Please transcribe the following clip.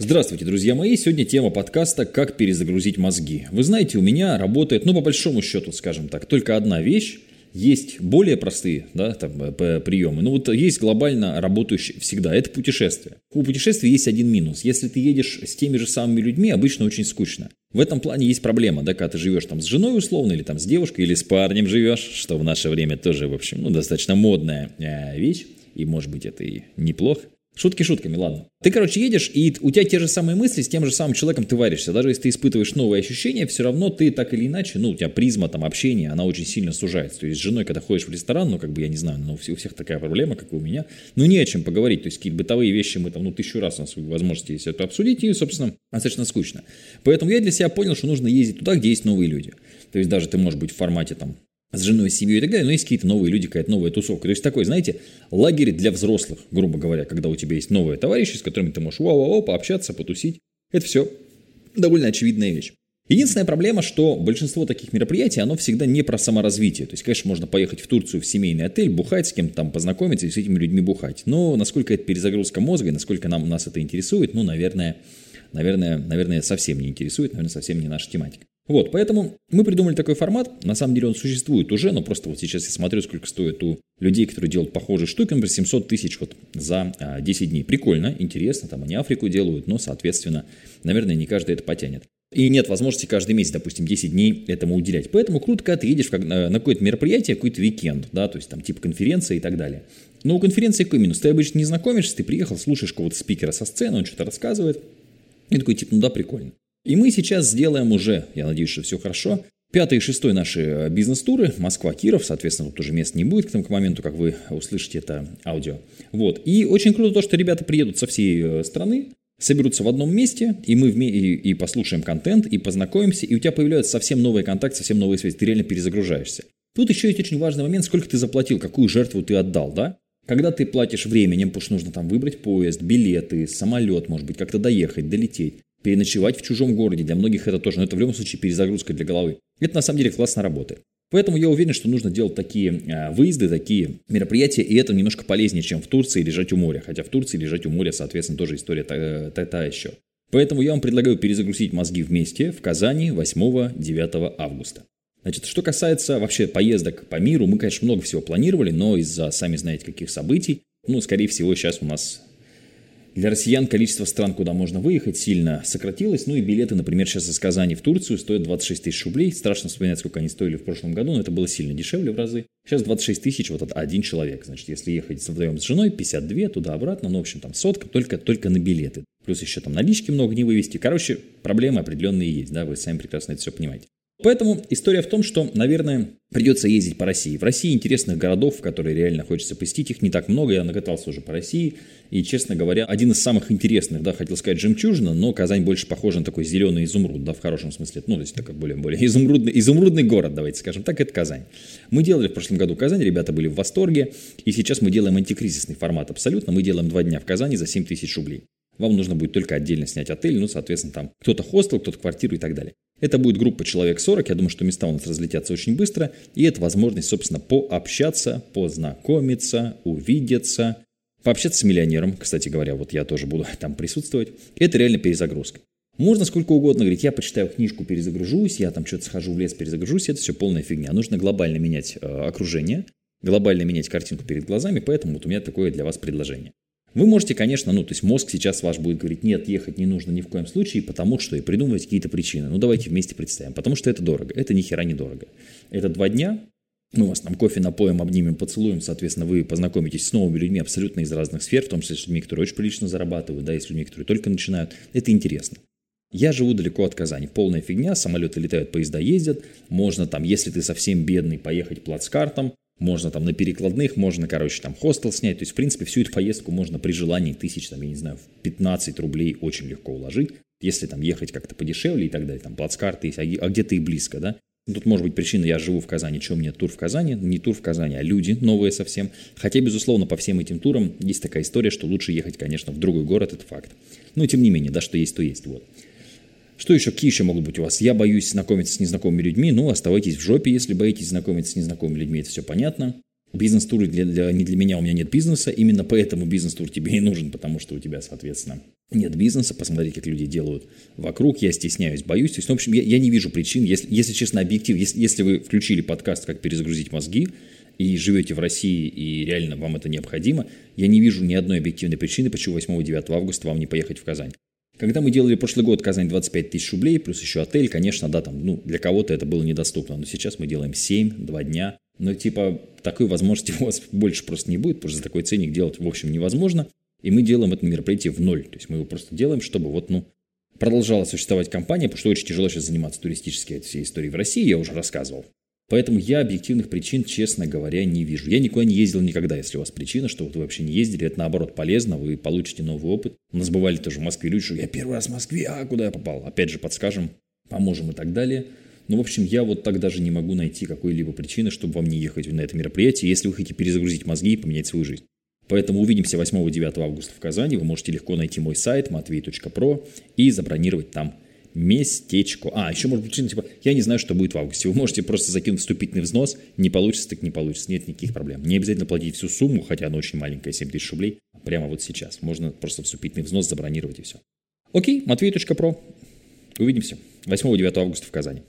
Здравствуйте, друзья мои! Сегодня тема подкаста «Как перезагрузить мозги». Вы знаете, у меня работает, ну, по большому счету, скажем так, только одна вещь. Есть более простые да, там, э, приемы, но вот есть глобально работающие всегда. Это путешествие. У путешествия есть один минус. Если ты едешь с теми же самыми людьми, обычно очень скучно. В этом плане есть проблема, да, когда ты живешь там с женой условно, или там с девушкой, или с парнем живешь, что в наше время тоже, в общем, ну, достаточно модная э, вещь, и может быть это и неплохо. Шутки шутками, ладно. Ты, короче, едешь, и у тебя те же самые мысли, с тем же самым человеком ты варишься. Даже если ты испытываешь новые ощущения, все равно ты так или иначе, ну, у тебя призма там общения, она очень сильно сужается. То есть с женой, когда ходишь в ресторан, ну, как бы, я не знаю, ну, у всех такая проблема, как и у меня, ну, не о чем поговорить. То есть какие-то бытовые вещи мы там, ну, тысячу раз у нас возможности есть это обсудить, и, собственно, достаточно скучно. Поэтому я для себя понял, что нужно ездить туда, где есть новые люди. То есть даже ты можешь быть в формате там с женой, с семьей и так далее, но есть какие-то новые люди, какая-то новая тусовка. То есть такой, знаете, лагерь для взрослых, грубо говоря, когда у тебя есть новые товарищи, с которыми ты можешь вау-вау, пообщаться, потусить. Это все довольно очевидная вещь. Единственная проблема, что большинство таких мероприятий, оно всегда не про саморазвитие. То есть, конечно, можно поехать в Турцию в семейный отель, бухать, с кем-то там познакомиться и с этими людьми бухать. Но насколько это перезагрузка мозга и насколько нам, нас это интересует, ну, наверное, наверное, наверное, совсем не интересует, наверное, совсем не наша тематика. Вот, поэтому мы придумали такой формат. На самом деле он существует уже, но просто вот сейчас я смотрю, сколько стоит у людей, которые делают похожие штуки, например, 700 тысяч вот за 10 а, дней. Прикольно, интересно, там они Африку делают, но, соответственно, наверное, не каждый это потянет. И нет возможности каждый месяц, допустим, 10 дней этому уделять. Поэтому круто, когда ты едешь на, на какое-то мероприятие, какой-то уикенд, да, то есть там типа конференция и так далее. Но у конференции какой минус? Ты обычно не знакомишься, ты приехал, слушаешь кого-то спикера со сцены, он что-то рассказывает, и такой типа, ну да, прикольно. И мы сейчас сделаем уже, я надеюсь, что все хорошо, Пятый и шестой наши э, бизнес-туры, Москва-Киров, соответственно, тут уже мест не будет к тому моменту, как вы услышите это аудио. Вот. И очень круто то, что ребята приедут со всей э, страны, соберутся в одном месте, и мы вме- и, и послушаем контент, и познакомимся, и у тебя появляются совсем новые контакты, совсем новые связи, ты реально перезагружаешься. Тут еще есть очень важный момент, сколько ты заплатил, какую жертву ты отдал, да? Когда ты платишь временем, потому что нужно там выбрать поезд, билеты, самолет, может быть, как-то доехать, долететь переночевать в чужом городе. Для многих это тоже, но это в любом случае перезагрузка для головы. Это на самом деле классно работает. Поэтому я уверен, что нужно делать такие э, выезды, такие мероприятия, и это немножко полезнее, чем в Турции лежать у моря. Хотя в Турции лежать у моря, соответственно, тоже история та, э, та, та еще. Поэтому я вам предлагаю перезагрузить мозги вместе в Казани 8-9 августа. Значит, что касается вообще поездок по миру, мы, конечно, много всего планировали, но из-за, сами знаете, каких событий, ну, скорее всего, сейчас у нас для россиян количество стран, куда можно выехать, сильно сократилось. Ну и билеты, например, сейчас из Казани в Турцию стоят 26 тысяч рублей. Страшно вспоминать, сколько они стоили в прошлом году, но это было сильно дешевле в разы. Сейчас 26 тысяч вот один человек. Значит, если ехать вдвоем с женой, 52 туда-обратно, ну, в общем, там сотка только, только на билеты. Плюс еще там налички много не вывести. Короче, проблемы определенные есть, да, вы сами прекрасно это все понимаете. Поэтому история в том, что, наверное, придется ездить по России. В России интересных городов, которые реально хочется посетить, их не так много. Я накатался уже по России. И, честно говоря, один из самых интересных, да, хотел сказать жемчужина, но Казань больше похожа на такой зеленый изумруд, да, в хорошем смысле. Ну, то есть такой более, более изумрудный, изумрудный город, давайте скажем так, это Казань. Мы делали в прошлом году Казань, ребята были в восторге. И сейчас мы делаем антикризисный формат абсолютно. Мы делаем два дня в Казани за 7 тысяч рублей. Вам нужно будет только отдельно снять отель, ну, соответственно, там кто-то хостел, кто-то квартиру и так далее. Это будет группа человек 40, я думаю, что места у нас разлетятся очень быстро, и это возможность, собственно, пообщаться, познакомиться, увидеться, пообщаться с миллионером, кстати говоря, вот я тоже буду там присутствовать. Это реально перезагрузка. Можно сколько угодно говорить, я почитаю книжку, перезагружусь, я там что-то схожу в лес, перезагружусь, это все полная фигня. Нужно глобально менять э, окружение, глобально менять картинку перед глазами, поэтому вот у меня такое для вас предложение. Вы можете, конечно, ну, то есть мозг сейчас ваш будет говорить, нет, ехать не нужно ни в коем случае, потому что и придумывать какие-то причины. Ну, давайте вместе представим, потому что это дорого, это ни хера не дорого. Это два дня, мы вас там кофе напоим, обнимем, поцелуем, соответственно, вы познакомитесь с новыми людьми абсолютно из разных сфер, в том числе с людьми, которые очень прилично зарабатывают, да, и с людьми, которые только начинают. Это интересно. Я живу далеко от Казани. Полная фигня, самолеты летают, поезда ездят. Можно там, если ты совсем бедный, поехать плацкартом, можно там на перекладных, можно, короче, там хостел снять. То есть, в принципе, всю эту поездку можно при желании тысяч, там, я не знаю, в 15 рублей очень легко уложить. Если там ехать как-то подешевле и так далее, там плацкарты есть, а, а где-то и близко, да. Тут может быть причина, я живу в Казани, чем мне тур в Казани? Не тур в Казани, а люди новые совсем. Хотя, безусловно, по всем этим турам есть такая история, что лучше ехать, конечно, в другой город, это факт. Но, тем не менее, да, что есть, то есть, вот. Что еще? Какие еще могут быть у вас? Я боюсь знакомиться с незнакомыми людьми. Ну, оставайтесь в жопе, если боитесь знакомиться с незнакомыми людьми. Это все понятно. Бизнес-тур для, для, не для меня, у меня нет бизнеса, именно поэтому бизнес-тур тебе и нужен, потому что у тебя, соответственно, нет бизнеса, посмотреть, как люди делают вокруг, я стесняюсь, боюсь. То есть, ну, в общем, я, я не вижу причин, если, если честно, объектив, если, если вы включили подкаст «Как перезагрузить мозги», и живете в России, и реально вам это необходимо, я не вижу ни одной объективной причины, почему 8-9 августа вам не поехать в Казань. Когда мы делали прошлый год Казань 25 тысяч рублей, плюс еще отель, конечно, да, там, ну, для кого-то это было недоступно, но сейчас мы делаем 7, 2 дня, но типа такой возможности у вас больше просто не будет, потому что за такой ценник делать в общем невозможно, и мы делаем это мероприятие в ноль, то есть мы его просто делаем, чтобы вот, ну, продолжала существовать компания, потому что очень тяжело сейчас заниматься туристической всей историей в России, я уже рассказывал. Поэтому я объективных причин, честно говоря, не вижу. Я никуда не ездил никогда, если у вас причина, что вот вы вообще не ездили. Это наоборот полезно, вы получите новый опыт. У нас бывали тоже в Москве люди, что я первый раз в Москве, а куда я попал? Опять же подскажем, поможем и так далее. Но, в общем, я вот так даже не могу найти какой-либо причины, чтобы вам не ехать на это мероприятие, если вы хотите перезагрузить мозги и поменять свою жизнь. Поэтому увидимся 8-9 августа в Казани. Вы можете легко найти мой сайт matvey.pro и забронировать там местечко. А, еще может быть типа, я не знаю, что будет в августе. Вы можете просто закинуть вступительный взнос, не получится, так не получится, нет никаких проблем. Не обязательно платить всю сумму, хотя она очень маленькая, 7 тысяч рублей, прямо вот сейчас. Можно просто вступительный взнос забронировать и все. Окей, matvey.pro. Увидимся 8-9 августа в Казани.